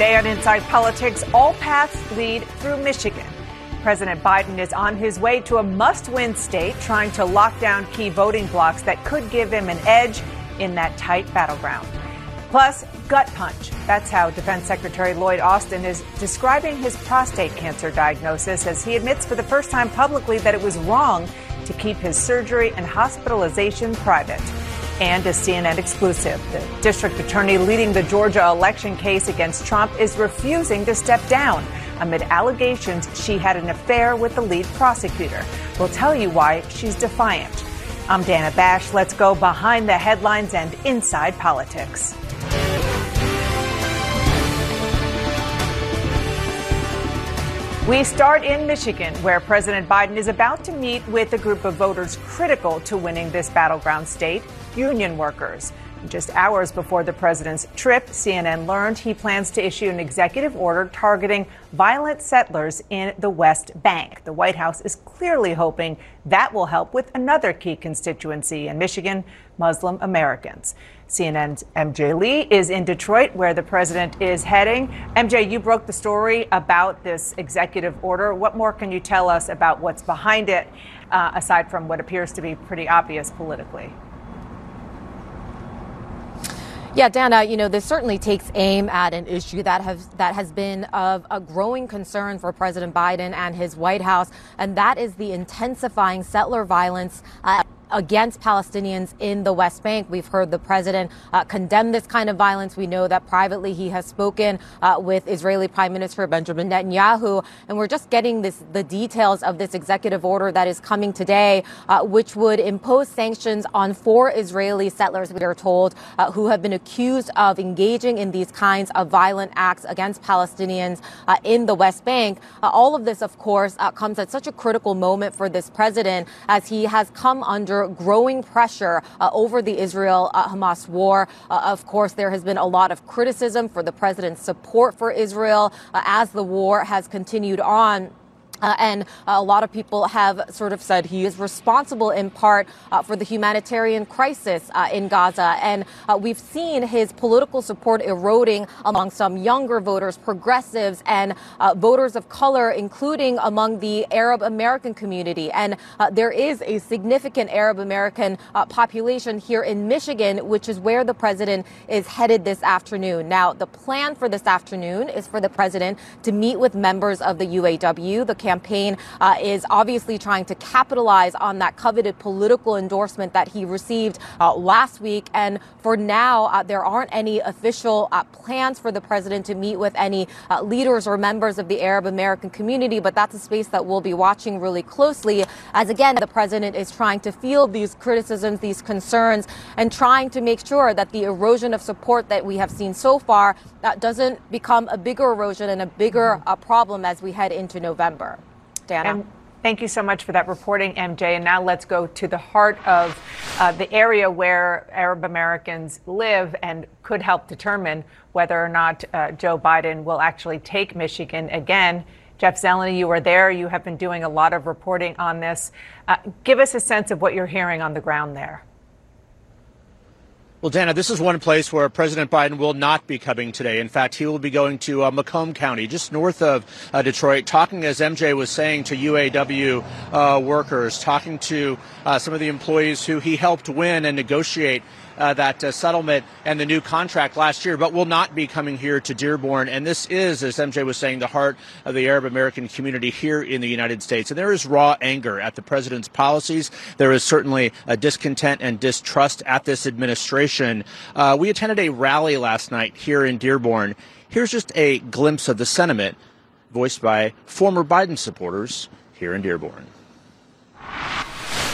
Today on Inside Politics, all paths lead through Michigan. President Biden is on his way to a must win state, trying to lock down key voting blocks that could give him an edge in that tight battleground. Plus, gut punch. That's how Defense Secretary Lloyd Austin is describing his prostate cancer diagnosis as he admits for the first time publicly that it was wrong to keep his surgery and hospitalization private. And a CNN exclusive, the district attorney leading the Georgia election case against Trump is refusing to step down amid allegations she had an affair with the lead prosecutor. We'll tell you why she's defiant. I'm Dana Bash. Let's go behind the headlines and inside politics. We start in Michigan, where President Biden is about to meet with a group of voters critical to winning this battleground state union workers. Just hours before the president's trip, CNN learned he plans to issue an executive order targeting violent settlers in the West Bank. The White House is clearly hoping that will help with another key constituency in Michigan Muslim Americans. CNN's MJ Lee is in Detroit, where the president is heading. MJ, you broke the story about this executive order. What more can you tell us about what's behind it, uh, aside from what appears to be pretty obvious politically? Yeah, Dana, you know, this certainly takes aim at an issue that has that has been of a growing concern for President Biden and his White House, and that is the intensifying settler violence. Uh, against Palestinians in the West Bank. We've heard the president uh, condemn this kind of violence. We know that privately he has spoken uh, with Israeli Prime Minister Benjamin Netanyahu, and we're just getting this the details of this executive order that is coming today, uh, which would impose sanctions on four Israeli settlers, we are told, uh, who have been accused of engaging in these kinds of violent acts against Palestinians uh, in the West Bank. Uh, all of this, of course, comes at such a critical moment for this president as he has come under growing pressure uh, over the Israel Hamas war. Uh, of course, there has been a lot of criticism for the president's support for Israel uh, as the war has continued on. Uh, and uh, a lot of people have sort of said he is responsible in part uh, for the humanitarian crisis uh, in Gaza. And uh, we've seen his political support eroding among some younger voters, progressives, and uh, voters of color, including among the Arab American community. And there is a significant Arab American population here in Michigan, which is where the president is headed this afternoon. Now, the plan for this afternoon is for the president to meet with members of the UAW, the campaign uh, is obviously trying to capitalize on that coveted political endorsement that he received uh, last week. And for now, uh, there aren't any official uh, plans for the president to meet with any uh, leaders or members of the Arab American community. But that's a space that we'll be watching really closely as, again, the president is trying to field these criticisms, these concerns, and trying to make sure that the erosion of support that we have seen so far that doesn't become a bigger erosion and a bigger uh, problem as we head into November. Dana. And thank you so much for that reporting, MJ. And now let's go to the heart of uh, the area where Arab Americans live and could help determine whether or not uh, Joe Biden will actually take Michigan again. Jeff Zeleny, you are there. You have been doing a lot of reporting on this. Uh, give us a sense of what you're hearing on the ground there. Well, Dana, this is one place where President Biden will not be coming today. In fact, he will be going to uh, Macomb County, just north of uh, Detroit, talking, as MJ was saying, to UAW uh, workers, talking to uh, some of the employees who he helped win and negotiate uh, that uh, settlement and the new contract last year, but will not be coming here to Dearborn. And this is, as MJ was saying, the heart of the Arab American community here in the United States. And there is raw anger at the president's policies. There is certainly a discontent and distrust at this administration. Uh, we attended a rally last night here in Dearborn. Here's just a glimpse of the sentiment voiced by former Biden supporters here in Dearborn.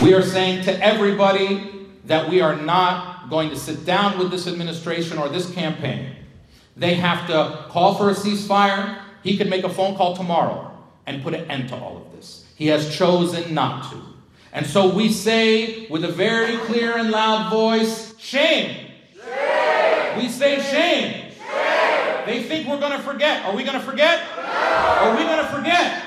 We are saying to everybody that we are not going to sit down with this administration or this campaign. They have to call for a ceasefire. He could make a phone call tomorrow and put an end to all of this. He has chosen not to. And so we say with a very clear and loud voice, shame. shame. We say shame. shame. They think we're going to forget. Are we going to forget? No. Are we going to forget?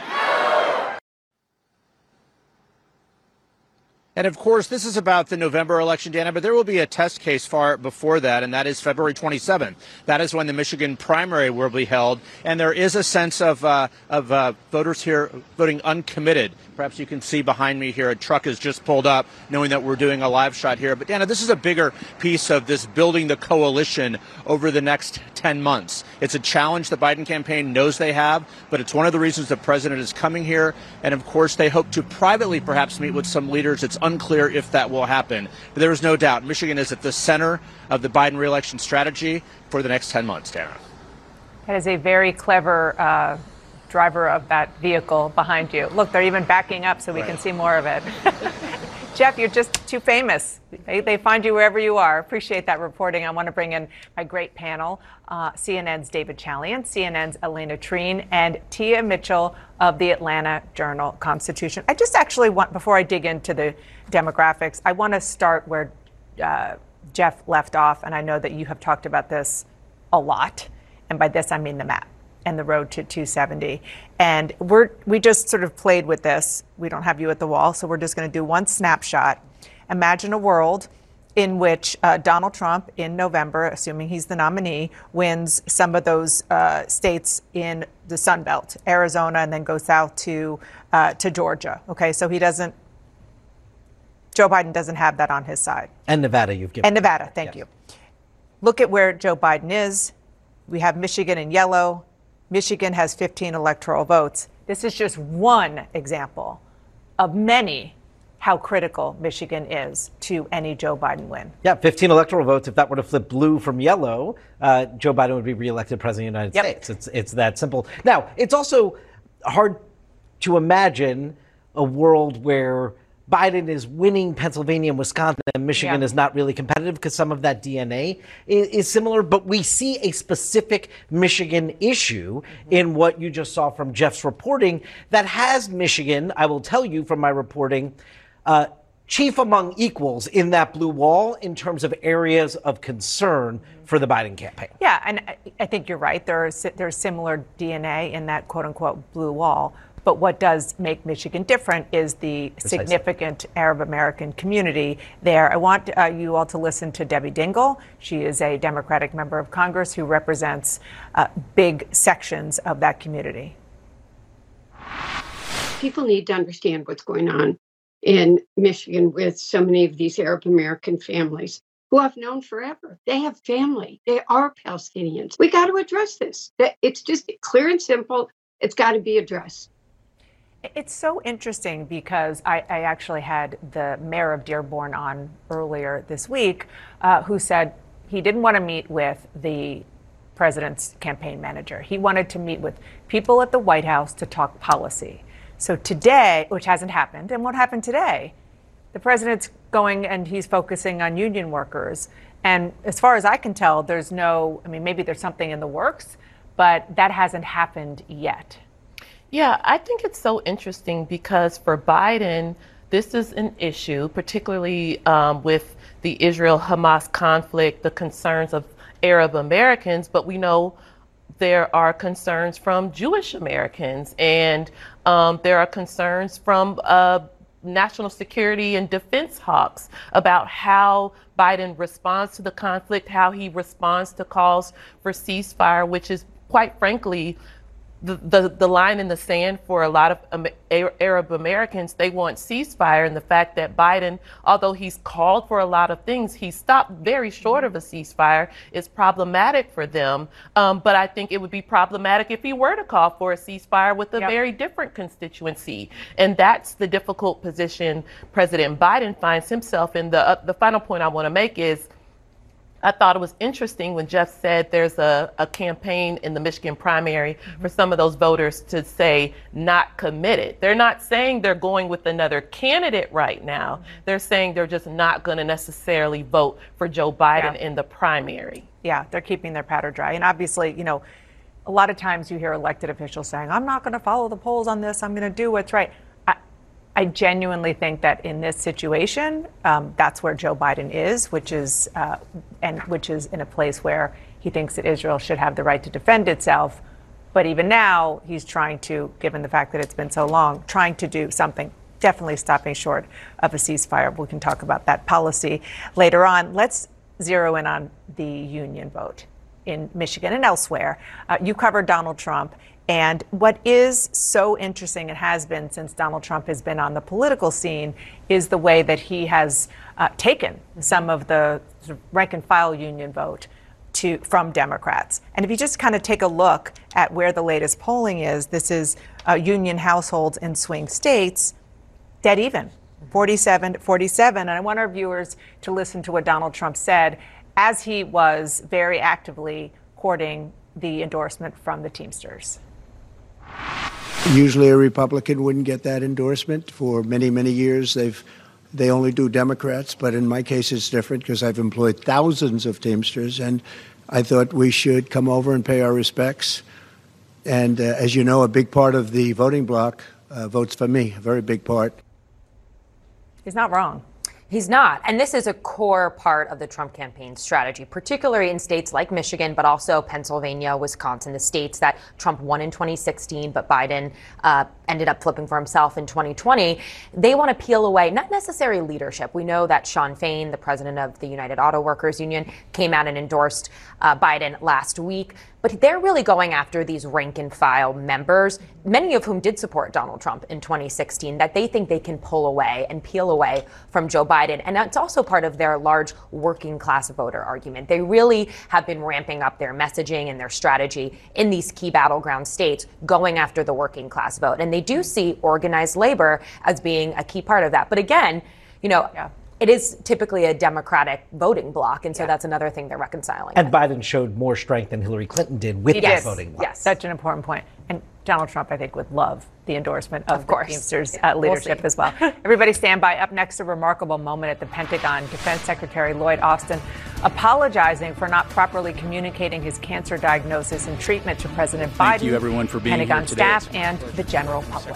And of course, this is about the November election, Dana, but there will be a test case far before that, and that is February 27th. That is when the Michigan primary will be held, and there is a sense of, uh, of uh, voters here voting uncommitted. Perhaps you can see behind me here a truck has just pulled up, knowing that we're doing a live shot here. But Dana, this is a bigger piece of this building the coalition over the next 10 months. It's a challenge the Biden campaign knows they have, but it's one of the reasons the president is coming here. And of course, they hope to privately perhaps meet with some leaders. It's unclear if that will happen. But there is no doubt Michigan is at the center of the Biden reelection strategy for the next 10 months, Dana. That is a very clever uh, driver of that vehicle behind you. Look, they're even backing up so we right. can see more of it. Jeff, you're just too famous. They, they, find you wherever you are. Appreciate that reporting. I want to bring in my great panel uh, CNN's David Chalian, CNN's Alayna Treene, and Tia Mitchell of the Atlanta Journal Constitution. I just actually want, before I dig into the demographics, I want to start where uh, Jeff left off, and I know that you have talked about this a lot. And by this, I mean the map and the road to 270. And we're we just sort of played with this. We don't have you at the wall, so we're just going to do one snapshot. Imagine a world in which uh, Donald Trump, in November, assuming he's the nominee, wins some of those uh, states in the Sun Belt, Arizona, and then goes south to uh, to Georgia. Okay, so he doesn't. Joe Biden doesn't have that on his side. And Nevada, you've given. And Nevada, thank yes. you. Look at where Joe Biden is. We have Michigan in yellow, Michigan has 15 electoral votes. This is just one example of many how critical Michigan is to any Joe Biden win. Yeah, 15 electoral votes. If that were to flip blue from yellow, uh, Joe Biden would be reelected president of the United yep. States. It's, it's that simple. Now, it's also hard to imagine a world where Biden is winning Pennsylvania and Wisconsin, and Michigan yeah. is not really competitive because some of that DNA is, is, similar. But we see a specific Michigan issue mm-hmm. in what you just saw from Jeff's reporting that has Michigan, I will tell you from my reporting, uh, chief among equals in that blue wall in terms of areas of concern for the Biden campaign. Yeah, and I think you're right. There's there's similar DNA in that quote unquote blue wall. But what does make Michigan different is the Precisely. significant Arab American community there. I want uh, you all to listen to Debbie Dingell. She is a Democratic member of Congress who represents uh, big sections of that community. People need to understand what's going on in Michigan with so many of these Arab American families who I've known forever. They have family. They are Palestinians. We got to address this. It's just clear and simple. It's got to be addressed. It's so interesting because I, I, actually had the mayor of Dearborn on earlier this week uh, who said he didn't want to meet with the president's campaign manager. He wanted to meet with people at the White House to talk policy. So today, which hasn't happened, and what happened today? The president's going and he's focusing on union workers. And as far as I can tell, there's no, I mean, maybe there's something in the works, but that hasn't happened yet. Yeah, I think it's so interesting because for Biden, this is an issue, particularly um, with the Israel Hamas conflict, the concerns of Arab Americans, but we know there are concerns from Jewish Americans and um, there are concerns from uh, national security and defense hawks about how Biden responds to the conflict, how he responds to calls for ceasefire, which is quite frankly the, the, the line in the sand for a lot of Arab Americans, they want ceasefire. And the fact that Biden, although he's called for a lot of things, he stopped very short of a ceasefire is problematic for them. Um, but I think it would be problematic if he were to call for a ceasefire with a yep. very different constituency. And that's the difficult position President Biden finds himself in. The, uh, the final point I want to make is I thought it was interesting when Jeff said there's a, a campaign in the Michigan primary mm-hmm. for some of those voters to say not committed. They're not saying they're going with another candidate right now. Mm-hmm. They're saying they're just not going to necessarily vote for Joe Biden yeah. in the primary. Yeah, they're keeping their powder dry. And obviously, you know, a lot of times you hear elected officials saying, I'm not going to follow the polls on this, I'm going to do what's right. I genuinely think that in this situation, um, that's where Joe Biden is, which is uh, and which is in a place where he thinks that Israel should have the right to defend itself. But even now, he's trying to, given the fact that it's been so long, trying to do something definitely stopping short of a ceasefire. We can talk about that policy later on. Let's zero in on the union vote in Michigan and elsewhere. Uh, you covered Donald Trump. And what is so interesting, and has been since Donald Trump has been on the political scene, is the way that he has uh, taken some of the rank and file union vote to, from Democrats. And if you just kind of take a look at where the latest polling is, this is uh, union households in swing states, dead even, 47 47. And I want our viewers to listen to what Donald Trump said as he was very actively courting the endorsement from the Teamsters. Usually, a Republican wouldn't get that endorsement. For many, many years, they've they only do Democrats, but in my case, it's different because I've employed thousands of Teamsters, and I thought we should come over and pay our respects. And uh, as you know, a big part of the voting bloc uh, votes for me, a very big part. He's not wrong. He's not. And this is a core part of the Trump campaign strategy, particularly in states like Michigan, but also Pennsylvania, Wisconsin, the states that Trump won in 2016, but Biden uh, ended up flipping for himself in 2020. They want to peel away, not necessarily leadership. We know that Shawn Fain, the president of the United Auto Workers Union, came out and endorsed uh, Biden last week. But they're really going after these rank and file members, many of whom did support Donald Trump in 2016, that they think they can pull away and peel away from Joe Biden. And it's also part of their large working class voter argument. They really have been ramping up their messaging and their strategy in these key battleground states, going after the working class vote. And they do see organized labor as being a key part of that. But again, you know, yeah it is typically a Democratic voting bloc, and so yeah. that's another thing they're reconciling. And with. Biden showed more strength than Hillary Clinton did with he that did. voting bloc. Yes, such an important point. And Donald Trump, I think, would love the endorsement of, of the Teamsters uh, leadership we'll as well. Everybody stand by. Up next, a remarkable moment at the Pentagon. Defense Secretary Lloyd Austin apologizing for not properly communicating his cancer diagnosis and treatment to President Biden. Thank Biden, you everyone for being Pentagon here today. staff, and the general public.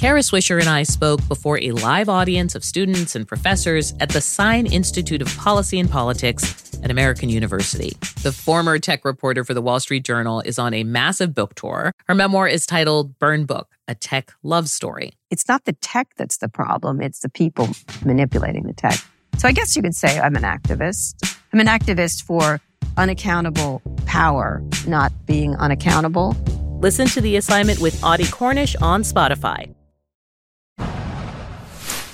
Kara Swisher and I spoke before a live audience of students and professors at the Sine Institute of Policy and Politics at American University. The former tech reporter for the Wall Street Journal is on a massive book tour. Her memoir is titled Burn Book A Tech Love Story. It's not the tech that's the problem, it's the people manipulating the tech. So I guess you could say I'm an activist. I'm an activist for unaccountable power not being unaccountable. Listen to the assignment with Audie Cornish on Spotify.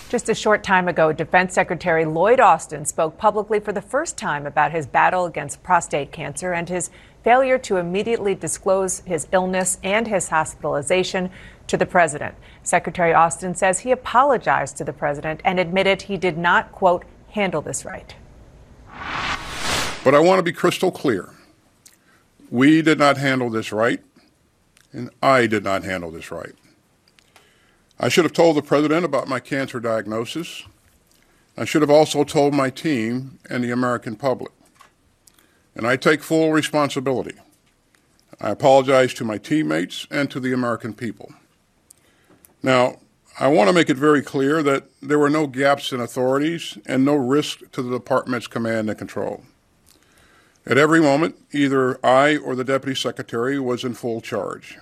Just a short time ago, Defense Secretary Lloyd Austin spoke publicly for the first time about his battle against prostate cancer and his failure to immediately disclose his illness and his hospitalization to the president. Secretary Austin says he apologized to the president and admitted he did not, quote, handle this right. But I want to be crystal clear. We did not handle this right, and I did not handle this right. I should have told the president about my cancer diagnosis. I should have also told my team and the American public. And I take full responsibility. I apologize to my teammates and to the American people. Now, I want to make it very clear that there were no gaps in authorities and no risk to the department's command and control. At every moment, either I or the Deputy Secretary was in full charge.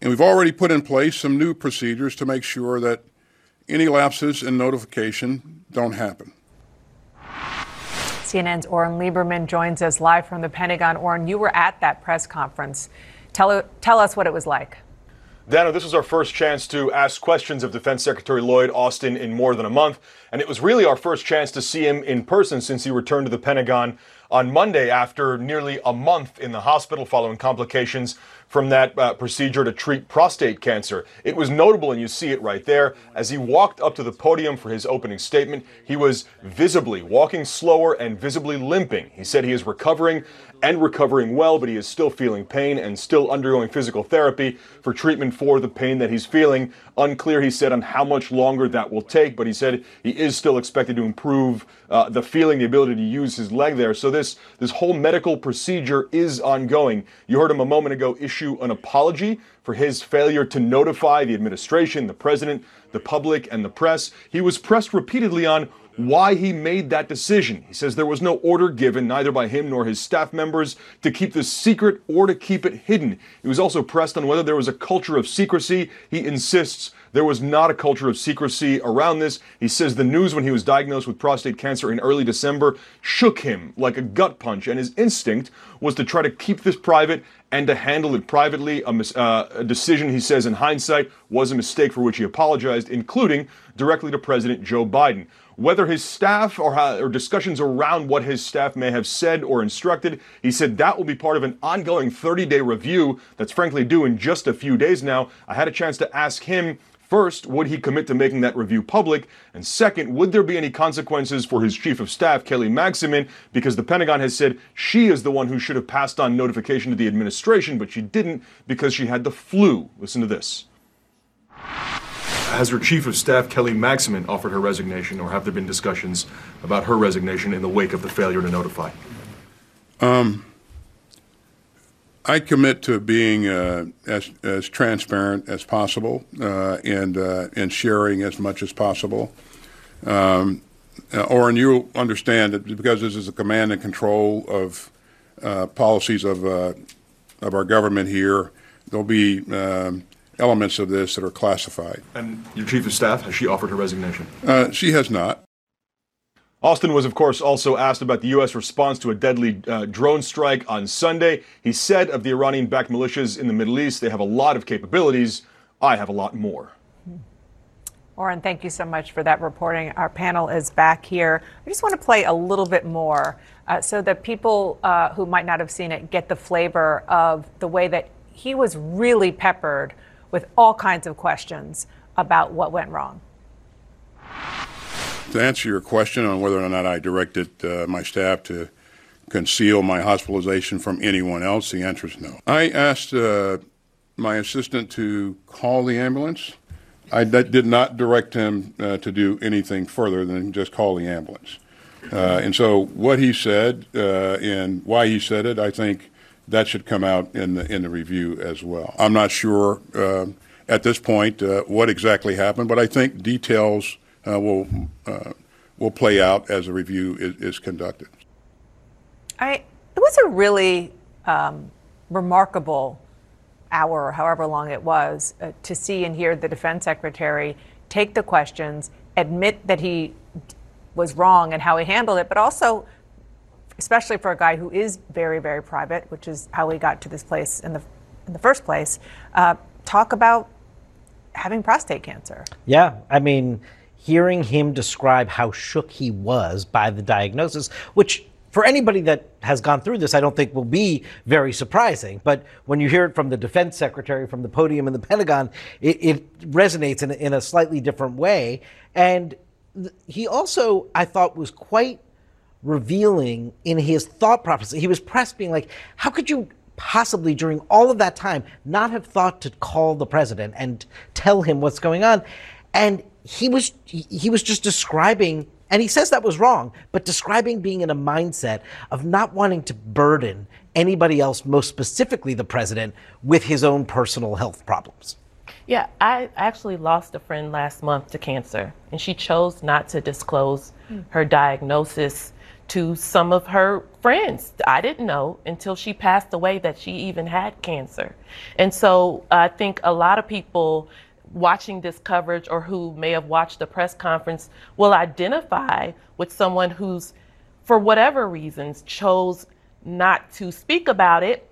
And we've already put in place some new procedures to make sure that any lapses in notification don't happen. CNN's Oren Lieberman joins us live from the Pentagon. Oren, you were at that press conference. Tell, tell us what it was like. Dana, this was our first chance to ask questions of Defense Secretary Lloyd Austin in more than a month, and it was really our first chance to see him in person since he returned to the Pentagon on Monday after nearly a month in the hospital following complications from that uh, procedure to treat prostate cancer. It was notable, and you see it right there. As he walked up to the podium for his opening statement, he was visibly walking slower and visibly limping. He said he is recovering and recovering well, but he is still feeling pain and still undergoing physical therapy for treatment for the pain that he's feeling. Unclear, he said, on how much longer that will take, but he said he is still expected to improve uh, the feeling, the ability to use his leg there. So this this whole medical procedure is ongoing. You heard him a moment ago issue an apology for his failure to notify the administration, the president, the public, and the press. He was pressed repeatedly on why he made that decision. He says there was no order given, neither by him nor his staff members, to keep this secret or to keep it hidden. He was also pressed on whether there was a culture of secrecy. He insists there was not a culture of secrecy around this. He says the news when he was diagnosed with prostate cancer in early December shook him like a gut punch, and his instinct was to try to keep this private and to handle it privately. A, mis- uh, a, decision, he says, in hindsight, was a mistake for which he apologized, including directly to President Joe Biden. Whether his staff or, or discussions around what his staff may have said or instructed, he said that will be part of an ongoing 30 day review that's frankly due in just a few days now. I had a chance to ask him First, would he commit to making that review public? And second, would there be any consequences for his chief of staff, Kelly Magsamen, because the Pentagon has said she is the one who should have passed on notification to the administration, but she didn't because she had the flu. Listen to this. Has her chief of staff, Kelly Magsamen, offered her resignation, or have there been discussions about her resignation in the wake of the failure to notify? Um, I commit to being uh, as, as transparent as possible uh, and, uh, and sharing as much as possible. Um, uh, Oren, you understand that because this is a command and control of uh, policies of, uh, of our government here, there'll be um, elements of this that are classified. And your chief of staff, has she offered her resignation? she has not. Austin was, of course, also asked about the U.S. response to a deadly uh, drone strike on Sunday. He said of the Iranian backed militias in the Middle East, they have a lot of capabilities. I have a lot more. Oren, thank you so much for that reporting. Our panel is back here. I just want to play a little bit more uh, so that people uh, who might not have seen it get the flavor of the way that he was really peppered with all kinds of questions about what went wrong. To answer your question on whether or not I directed uh, my staff to conceal my hospitalization from anyone else, the answer is no. I asked uh, my assistant to call the ambulance. I d- did not direct him uh, to do anything further than just call the ambulance. Uh, and so, what he said uh, and why he said it, I think that should come out in the in the review as well. I'm not sure uh, at this point what exactly happened, but I think details will uh, will play out as a review is, is conducted. I it was a really um, remarkable hour, or however long it was, uh, to see and hear the defense secretary take the questions, admit that he was wrong and how he handled it, but also, especially for a guy who is very, very private, which is how he got to this place in the in the first place, uh, talk about having prostate cancer. Yeah, I mean hearing him describe how shook he was by the diagnosis, which for anybody that has gone through this, I don't think will be very surprising. But when you hear it from the defense secretary from the podium in the Pentagon, it, it resonates in, in, a slightly different way. And th- he also, I thought, was quite revealing in his thought process. He was pressed, being like, how could you possibly during all of that time not have thought to call the president and tell him what's going on? And he was he was just describing and he says that was wrong but describing being in a mindset of not wanting to burden anybody else most specifically the president with his own personal health problems yeah i actually lost a friend last month to cancer and she chose not to disclose mm. her diagnosis to some of her friends. I didn't know until she passed away that she even had cancer. And so I think a lot of people watching this coverage or who may have watched the press conference will identify with someone who's, for whatever reasons, chose not to speak about it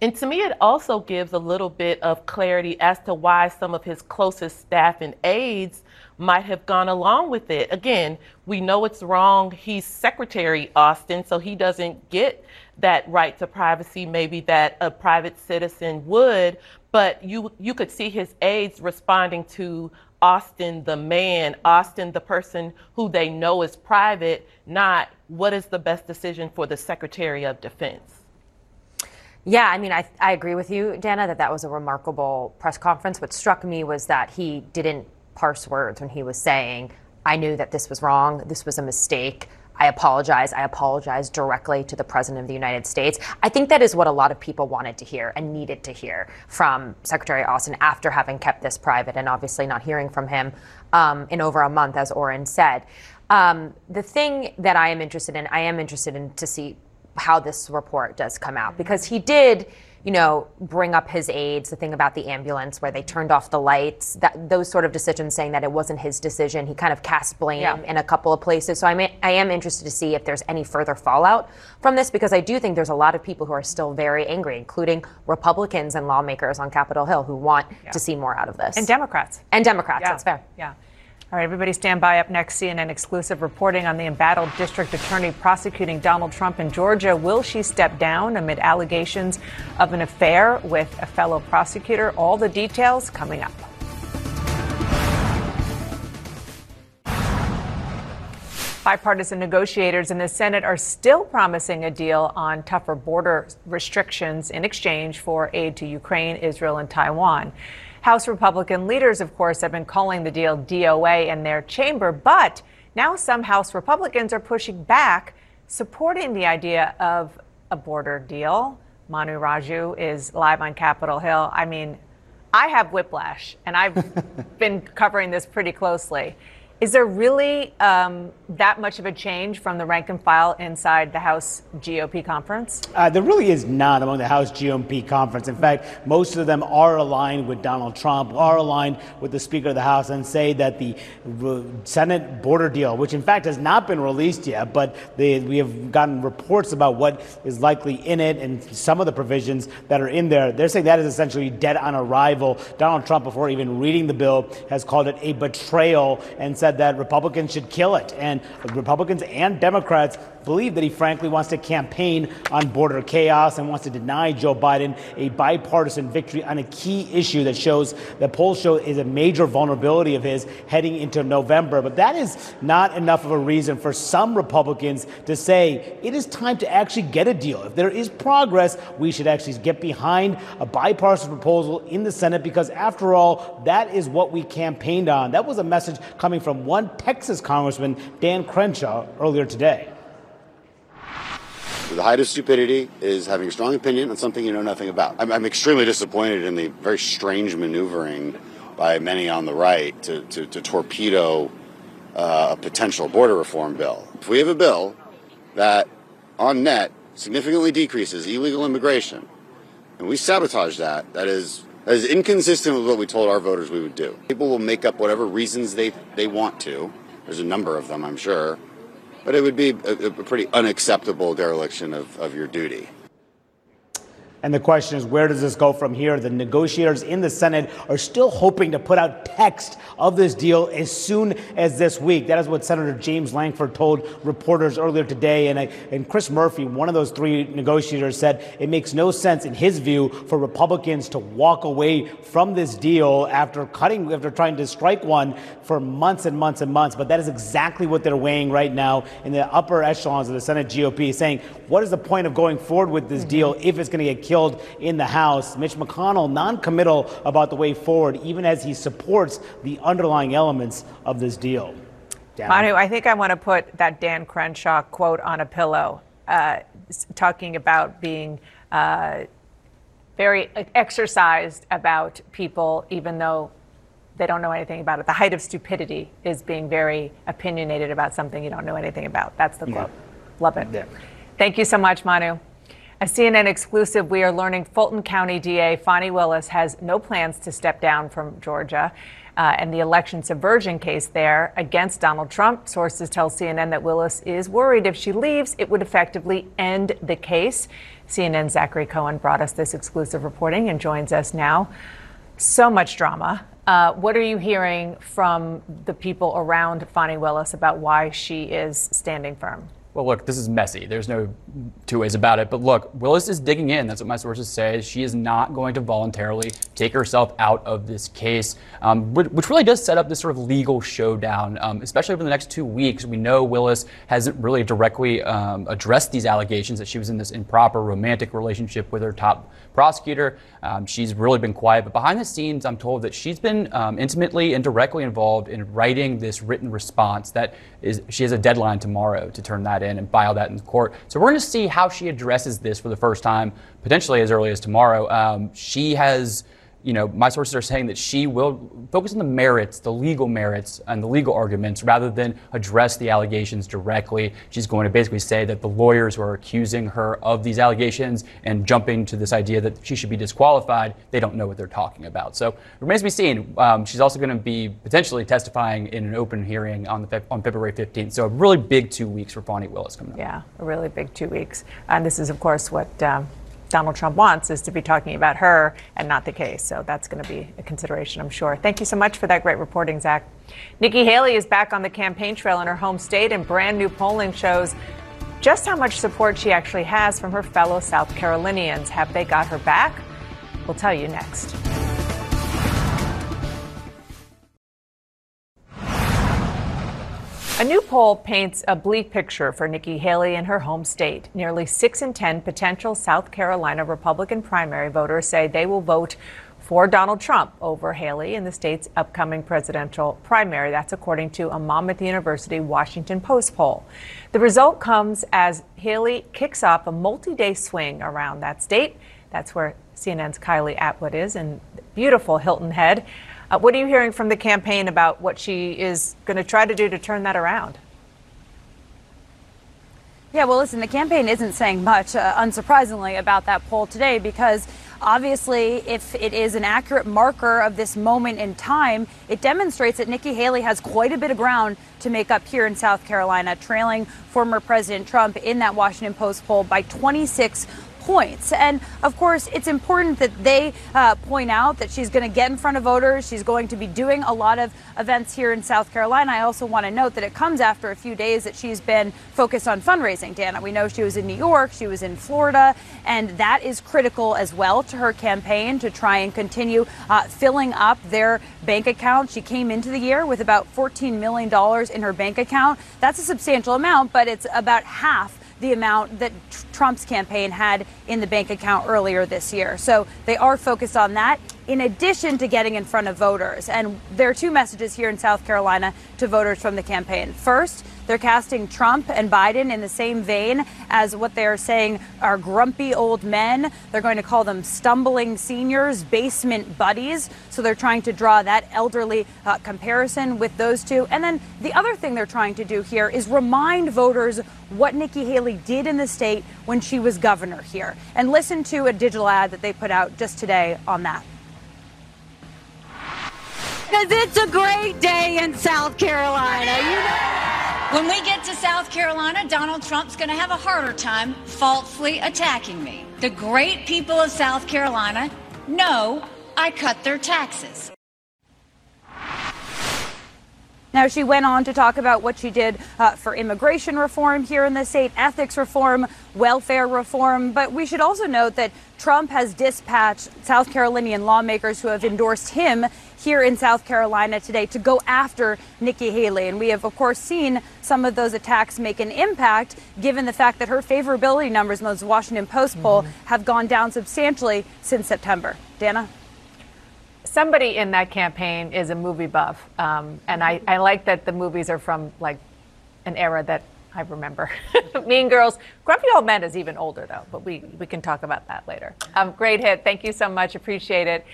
And to me, it also gives a little bit of clarity as to why some of his closest staff and aides might have gone along with it. Again, we know it's wrong. He's Secretary Austin, so he doesn't get that right to privacy, maybe that a private citizen would. But you you could see his aides responding to Austin the man, Austin the person who they know is private, not what is the best decision for the Secretary of Defense. Yeah, I mean, I, I agree with you, Dana, that that was a remarkable press conference. What struck me was that he didn't parse words when he was saying, I knew that this was wrong, this was a mistake. I apologize. I apologize directly to the President of the United States. I think that is what a lot of people wanted to hear and needed to hear from Secretary Austin after having kept this private and obviously not hearing from him um, in over a month, as Oren said. Um, the thing that I am interested in, I am interested in to see how this report does come out because he did you know, bring up his aides, the thing about the ambulance where they turned off the lights, that those sort of decisions saying that it wasn't his decision. He kind of cast blame yeah. in a couple of places. So I may, I am interested to see if there's any further fallout from this because I do think there's a lot of people who are still very angry, including Republicans and lawmakers on Capitol Hill who want yeah. to see more out of this. And Democrats. And Democrats, yeah. that's fair. Yeah. All right, everybody stand by. Up next, CNN exclusive reporting on the embattled district attorney prosecuting Donald Trump in Georgia. Will she step down amid allegations of an affair with a fellow prosecutor? All the details coming up. Bipartisan negotiators in the Senate are still promising a deal on tougher border restrictions in exchange for aid to Ukraine, Israel, and Taiwan. House Republican leaders, of course, have been calling the deal DOA in their chamber, but now some House Republicans are pushing back, supporting the idea of a border deal. Manu Raju is live on Capitol Hill. I mean, I have whiplash, and I've been covering this pretty closely. Is there really um, that much of a change from the rank and file inside the House GOP conference? Uh, there really is not among the House GOP conference. In fact, most of them are aligned with Donald Trump, are aligned with the Speaker of the House, and say that the Senate border deal, which in fact has not been released yet, but they, we have gotten reports about what is likely in it and some of the provisions that are in there, they're saying that is essentially dead on arrival. Donald Trump, before even reading the bill, has called it a betrayal and said that Republicans should kill it. And Republicans and Democrats believe that he frankly wants to campaign on border chaos and wants to deny Joe Biden a bipartisan victory on a key issue that shows the polls show is a major vulnerability of his heading into November. But that is not enough of a reason for some Republicans to say it is time to actually get a deal. If there is progress, we should actually get behind a bipartisan proposal in the Senate because, after all, that is what we campaigned on. That was a message coming from one Texas Congressman, Dan Crenshaw, earlier today. The height of stupidity is having a strong opinion on something you know nothing about. I'm, I'm extremely disappointed in the very strange maneuvering by many on the right to, to, to torpedo uh, a potential border reform bill. If we have a bill that, on net, significantly decreases illegal immigration, and we sabotage that, that is that is inconsistent with what we told our voters we would do. People will make up whatever reasons they, they want to. There's a number of them, I'm sure. But it would be a, a pretty unacceptable dereliction of, of your duty. And the question is, where does this go from here? The negotiators in the Senate are still hoping to put out text of this deal as soon as this week. That is what Senator James Lankford told reporters earlier today. And, I, and Chris Murphy, one of those three negotiators, said it makes no sense, in his view, for Republicans to walk away from this deal after cutting, after trying to strike one for months and months and months. But that is exactly what they're weighing right now in the upper echelons of the Senate GOP, saying, what is the point of going forward with this deal if it's going to get killed? Killed in the House. Mitch McConnell non-committal about the way forward, even as he supports the underlying elements of this deal. Dan. Manu, I think I want to put that Dan Crenshaw quote on a pillow, uh, talking about being uh, very exercised about people, even though they don't know anything about it. The height of stupidity is being very opinionated about something you don't know anything about. That's the quote. Yeah. Love it. Yeah. Thank you so much, Manu. A CNN exclusive, we are learning Fulton County DA Fani Willis has no plans to step down from Georgia. Uh, and the election subversion case there against Donald Trump. Sources tell CNN that Willis is worried if she leaves, it would effectively end the case. CNN's Zachary Cohen brought us this exclusive reporting and joins us now. So much drama. Uh, what are you hearing from the people around Fani Willis about why she is standing firm? Well, look, this is messy. There's no two ways about it. But look, Willis is digging in. That's what my sources say. She is not going to voluntarily take herself out of this case, um, which really does set up this sort of legal showdown, um, especially over the next two weeks. We know Willis hasn't really directly um, addressed these allegations that she was in this improper romantic relationship with her top prosecutor. Um, she's really been quiet, but behind the scenes, I'm told that she's been um, intimately and directly involved in writing this written response. That is, she has a deadline tomorrow to turn that in and file that in court. So we're going to see how she addresses this for the first time, potentially as early as tomorrow. Um, she has you know, my sources are saying that she will focus on the merits, the legal merits, and the legal arguments rather than address the allegations directly. She's going to basically say that the lawyers who are accusing her of these allegations and jumping to this idea that she should be disqualified, they don't know what they're talking about. So it remains to be seen. Um, she's also going to be potentially testifying in an open hearing on, the, on February 15th. So a really big two weeks for Fani Willis coming up. Yeah, a really big two weeks. And this is, of course, what. Um, Donald Trump wants is to be talking about her and not the case. So that's going to be a consideration, I'm sure. Thank you so much for that great reporting, Zach. Nikki Haley is back on the campaign trail in her home state, and brand new polling shows just how much support she actually has from her fellow South Carolinians. Have they got her back? We'll tell you next. A new poll paints a bleak picture for Nikki Haley in her home state. Nearly 6 in 10 potential South Carolina Republican primary voters say they will vote for Donald Trump over Haley in the state's upcoming presidential primary. That's according to a Monmouth University Washington Post poll. The result comes as Haley kicks off a multi day swing around that state. That's where CNN's Kylie Atwood is in beautiful Hilton Head. Uh, what are you hearing from the campaign about what she is going to try to do to turn that around? Yeah, well, listen, the campaign isn't saying much, uh, unsurprisingly, about that poll today because obviously, if it is an accurate marker of this moment in time, it demonstrates that Nikki Haley has quite a bit of ground to make up here in South Carolina, trailing former President Trump in that Washington Post poll by 26 points. And of course, it's important that they uh, point out that she's going to get in front of voters. She's going to be doing a lot of events here in South Carolina. I also want to note that it comes after a few days that she's been focused on fundraising, Dana. We know she was in New York, she was in Florida, and that is critical as well to her campaign to try and continue uh, filling up their bank account. She came into the year with about $14 million in her bank account. That's a substantial amount, but it's about half the amount that Trump's campaign had in the bank account earlier this year. So they are focused on that in addition to getting in front of voters. And there are two messages here in South Carolina to voters from the campaign. First, they're casting Trump and Biden in the same vein as what they're saying are grumpy old men. They're going to call them stumbling seniors, basement buddies. So they're trying to draw that elderly uh, comparison with those two. And then the other thing they're trying to do here is remind voters what Nikki Haley did in the state when she was governor here. And listen to a digital ad that they put out just today on that because it's a great day in South Carolina. You know? When we get to South Carolina, Donald Trump's going to have a harder time falsely attacking me. The great people of South Carolina know I cut their taxes. Now, she went on to talk about what she did uh, for immigration reform here in the state, ethics reform, welfare reform. But we should also note that Trump has dispatched South Carolinian lawmakers who have endorsed him here in South Carolina today to go after Nikki Haley. And we have, of course, seen some of those attacks make an impact given the fact that her favorability numbers in those Washington Post poll mm-hmm. have gone down substantially since September. Dana? somebody in that campaign is a movie buff, um, and I, I like that the movies are from like an era that I remember. mean Girls. Grumpy Old Men is even older though, but we we can talk about that later. Um, great hit. Thank you so much. Appreciate it.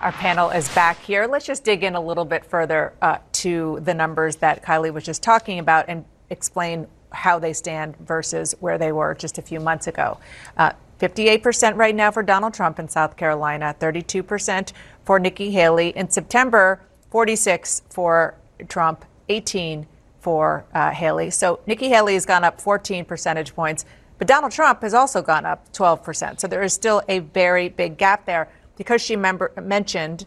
Our panel is back here. Let's just dig in a little bit further uh, to the numbers that Kylie was just talking about and explain how they stand versus where they were just a few months ago. Uh, 58% right now for Donald Trump in South Carolina, 32% for Nikki Haley. In September, 46 for Trump, 18 for uh, Haley. So Nikki Haley has gone up 14 percentage points. But Donald Trump has also gone up 12%. So there is still a very big gap there. Because she mentioned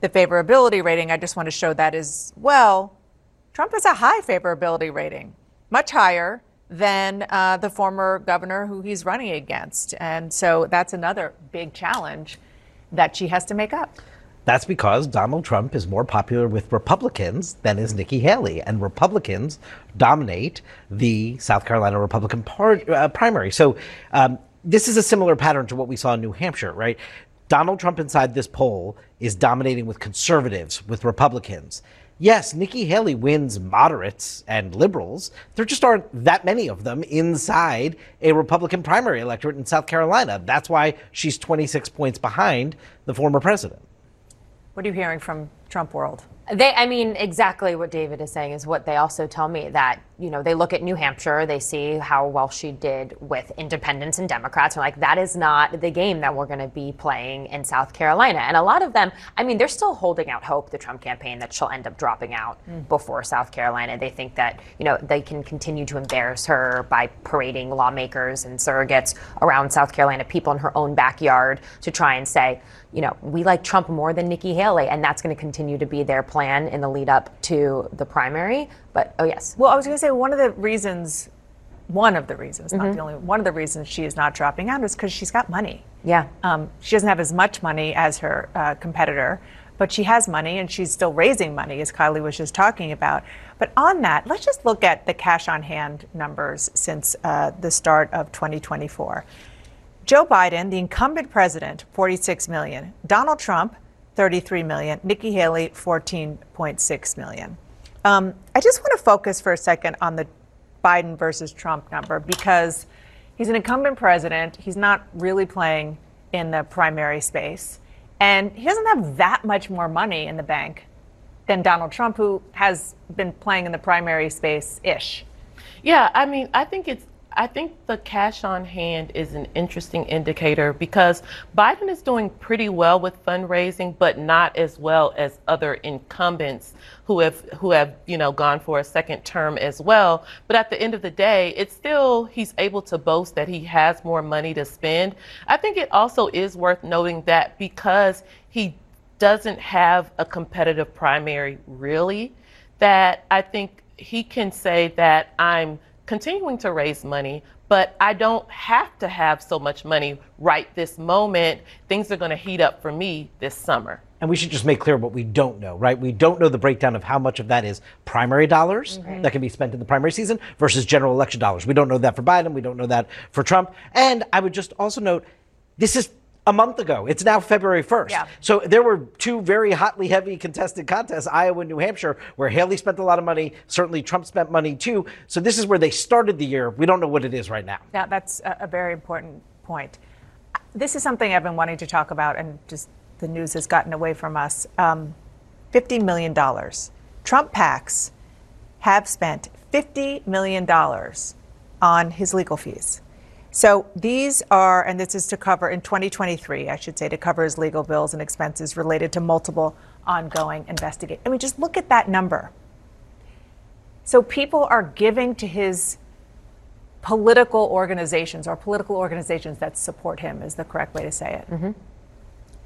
the favorability rating, I just want to show that as well. Trump has a high favorability rating, much higher than uh, the former governor who he's running against. And so that's another big challenge that she has to make up. That's because Donald Trump is more popular with Republicans than is Nikki Haley, and Republicans dominate the South Carolina Republican par- uh, primary. So um, this is a similar pattern to what we saw in New Hampshire, right? Donald Trump inside this poll is dominating with conservatives, with Republicans. Yes, Nikki Haley wins moderates and liberals. There just aren't that many of them inside a Republican primary electorate in South Carolina. That's why she's 26 points behind the former president. What are you hearing from Trump world? They, I mean, exactly what David is saying is what they also tell me that, you know, they look at New Hampshire, they see how well she did with independents and Democrats, and like, that is not the game that we're going to be playing in South Carolina. And a lot of them, I mean, they're still holding out hope, the Trump campaign, that she'll end up dropping out mm. before South Carolina. They think that, you know, they can continue to embarrass her by parading lawmakers and surrogates around South Carolina, people in her own backyard to try and say, you know, we like Trump more than Nikki Haley, and that's going to continue to be their plan in the lead up to the primary. But oh yes. Well, I was going to say one of the reasons, one of the reasons, mm-hmm. not the only one of the reasons she is not dropping out is because she's got money. Yeah. Um, she doesn't have as much money as her uh, competitor, but she has money and she's still raising money, as Kylie was just talking about. But on that, let's just look at the cash on hand numbers since uh, the start of 2024. Joe Biden, the incumbent president, 46 million. Donald Trump, 33 million. Nikki Haley, 14.6 million. Um, I just want to focus for a second on the Biden versus Trump number because he's an incumbent president. He's not really playing in the primary space. And he doesn't have that much more money in the bank than Donald Trump, who has been playing in the primary space ish. Yeah, I mean, I think it's I think the cash on hand is an interesting indicator because Biden is doing pretty well with fundraising, but not as well as other incumbents who have who have you know gone for a second term as well. But at the end of the day, it's still he's able to boast that he has more money to spend. I think it also is worth noting that because he doesn't have a competitive primary really, that I think he can say that I'm continuing to raise money, but I don't have to have so much money right this moment. Things are going to heat up for me this summer. And we should just make clear what we don't know, right? We don't know the breakdown of how much of that is primary dollars mm-hmm. that can be spent in the primary season versus general election dollars. We don't know that for Biden. We don't know that for Trump. And I would just also note this is a month ago. It's now February 1st. Yeah. So there were two very hotly heavy contested contests, Iowa and New Hampshire, where Haley spent a lot of money. Certainly Trump spent money too. So this is where they started the year. We don't know what it is right now. Yeah, that's a very important point. This is something I've been wanting to talk about, and just the news has gotten away from us. Um, $50 million. Trump PACs have spent $50 million on his legal fees. So these are, and this is to cover in 2023, I should say, to cover his legal bills and expenses related to multiple ongoing investigations. I mean, just look at that number. So people are giving to his political organizations or political organizations that support him is the correct way to say it. Mm-hmm.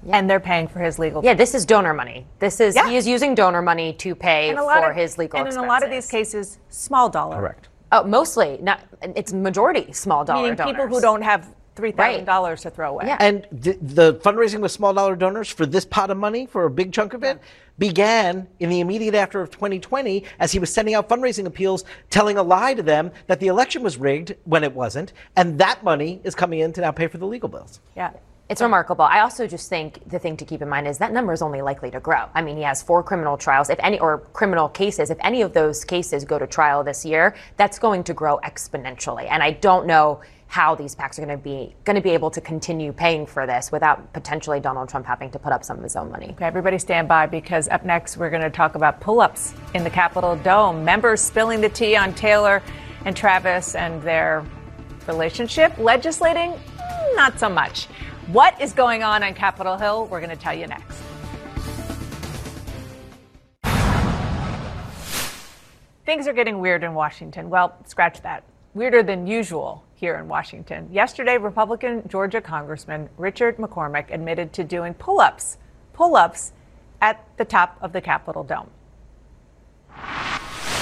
Yeah. And they're paying for his legal. Yeah, this is donor money. This is yeah. he is using donor money to pay for of, his legal. And expenses. in a lot of these cases, small dollar. Correct. Oh, mostly, not. It's majority small dollar Meaning donors. people who don't have three thousand right. dollars to throw away. Yeah. And the, the, fundraising with small dollar donors for this pot of money for a big chunk of it began in the immediate after of 2020 as he was sending out fundraising appeals, telling a lie to them that the election was rigged when it wasn't, and that money is coming in to now pay for the legal bills. Yeah. It's remarkable. I also just think the thing to keep in mind is that number is only likely to grow. I mean, he has four criminal trials, if any, or criminal cases. If any of those cases go to trial this year, that's going to grow exponentially. And I don't know how these PACs are going to be going to be able to continue paying for this without potentially Donald Trump having to put up some of his own money. Okay, everybody stand by because up next we're going to talk about pull-ups in the Capitol Dome. Members spilling the tea on Taylor and Travis and their relationship. Legislating, not so much. What is going on on Capitol Hill? We're going to tell you next. Things are getting weird in Washington. Well, scratch that. Weirder than usual here in Washington. Yesterday, Republican Georgia Congressman Richard McCormick admitted to doing pull ups, pull ups at the top of the Capitol Dome.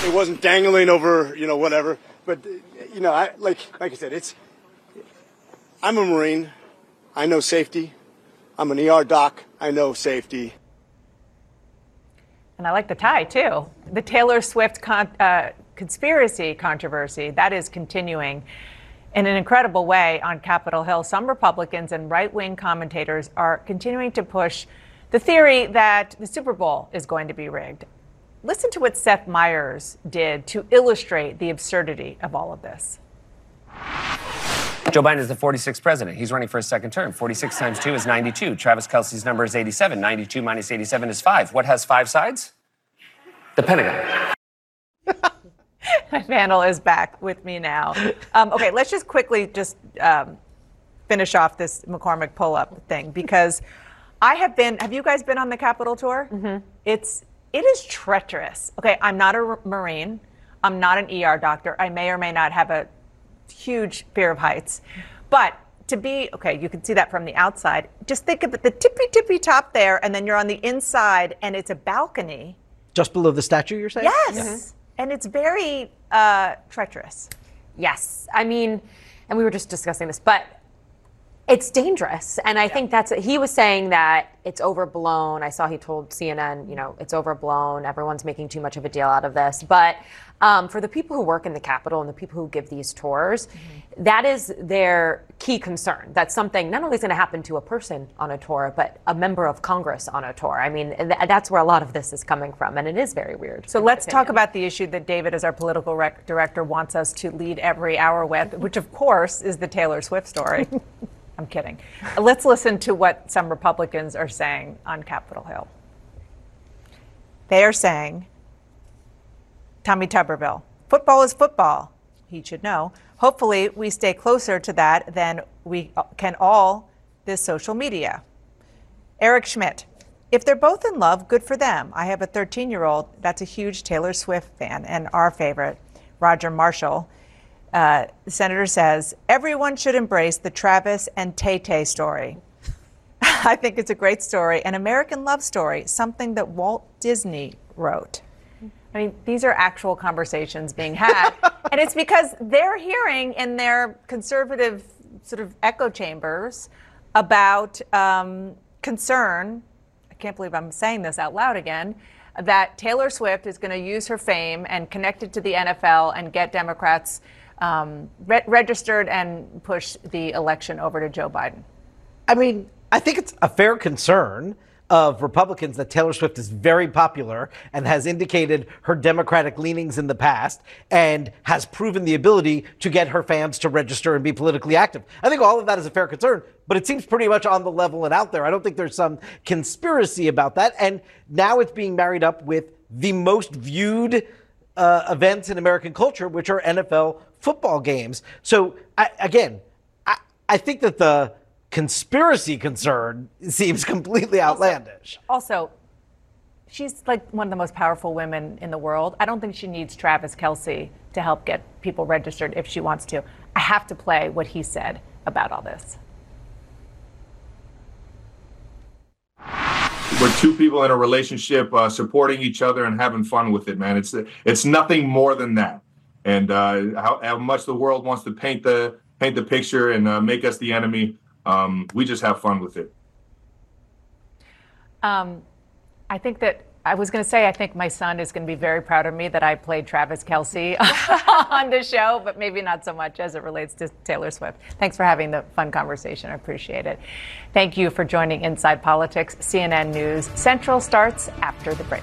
It wasn't dangling over, you know, whatever. But, you know, I, like, like I said, it's, I'm a Marine. I know safety. I'm an ER doc. I know safety. And I like the tie too. The Taylor Swift con- uh, conspiracy controversy that is continuing in an incredible way on Capitol Hill. Some Republicans and right wing commentators are continuing to push the theory that the Super Bowl is going to be rigged. Listen to what Seth Meyers did to illustrate the absurdity of all of this. Joe Biden is the 46th president. He's running for a second term. 46 times 2 is 92. Travis Kelce's number is 87. 92 minus 87 is 5. What has five sides? The Pentagon. My panel is back with me now. Um, okay, let's just quickly just um, finish off this McCormick pull-up thing because I have been. Have you guys been on the Capitol tour? Mm-hmm. It's it is treacherous. Okay, I'm not a Marine. I'm not an ER doctor. I may or may not have a huge fear of heights, but to be okay, you can see that from the outside. Just think of it, the tippy tippy top there, and then you're on the inside, and it's a balcony. Just below the statue, you're saying? Yes. Mm-hmm. And it's very uh, treacherous. Yes. I mean, and we were just discussing this, but it's dangerous. And I yeah. think that's, he was saying that it's overblown. I saw he told CNN, you know, it's overblown. Everyone's making too much of a deal out of this. But um, for the people who work in the Capitol and the people who give these tours, mm-hmm. that is their key concern. That something not only is going to happen to a person on a tour, but a member of Congress on a tour. I mean, th- that's where a lot of this is coming from, and it is very weird. So let's talk about the issue that David, as our political rec- director, wants us to lead every hour with, which of course is the Taylor Swift story. I'm kidding. Let's listen to what some Republicans are saying on Capitol Hill. They are saying Tommy Tuberville. Football is football. He should know. Hopefully, we stay closer to that than we can all this social media. Eric Schmitt. If they're both in love, good for them. I have a 13 year old that's a huge Taylor Swift fan and our favorite, Roger Marshall. Uh, the senator says everyone should embrace the Travis and Tay Tay story. I think it's a great story, an American love story, something that Walt Disney wrote. I mean, these are actual conversations being had. and it's because they're hearing in their conservative sort of echo chambers about um, concern. I can't believe I'm saying this out loud again. That Taylor Swift is going to use her fame and connect it to the NFL and get Democrats um, re- registered and push the election over to Joe Biden. I mean, I think it's a fair concern of Republicans that Taylor Swift is very popular and has indicated her Democratic leanings in the past and has proven the ability to get her fans to register and be politically active. I think all of that is a fair concern, but it seems pretty much on the level and out there. I don't think there's some conspiracy about that. And now it's being married up with the most viewed uh, events in American culture, which are NFL football games. So I, again, I, I think that the conspiracy concern seems completely outlandish. Also, also, she's like one of the most powerful women in the world. I don't think she needs Travis Kelce to help get people registered if she wants to. I have to play what he said about all this. We're two people in a relationship, uh, supporting each other and having fun with it, man. It's it's nothing more than that. And uh, how, how, much the world wants to paint the paint the picture and uh, make us the enemy, um, we just have fun with it. Um, I think that I was going to say I think my son is going to be very proud of me that I played Travis Kelce on the show, but maybe not so much as it relates to Taylor Swift. Thanks for having the fun conversation. I appreciate it. Thank you for joining Inside Politics. CNN News Central starts after the break.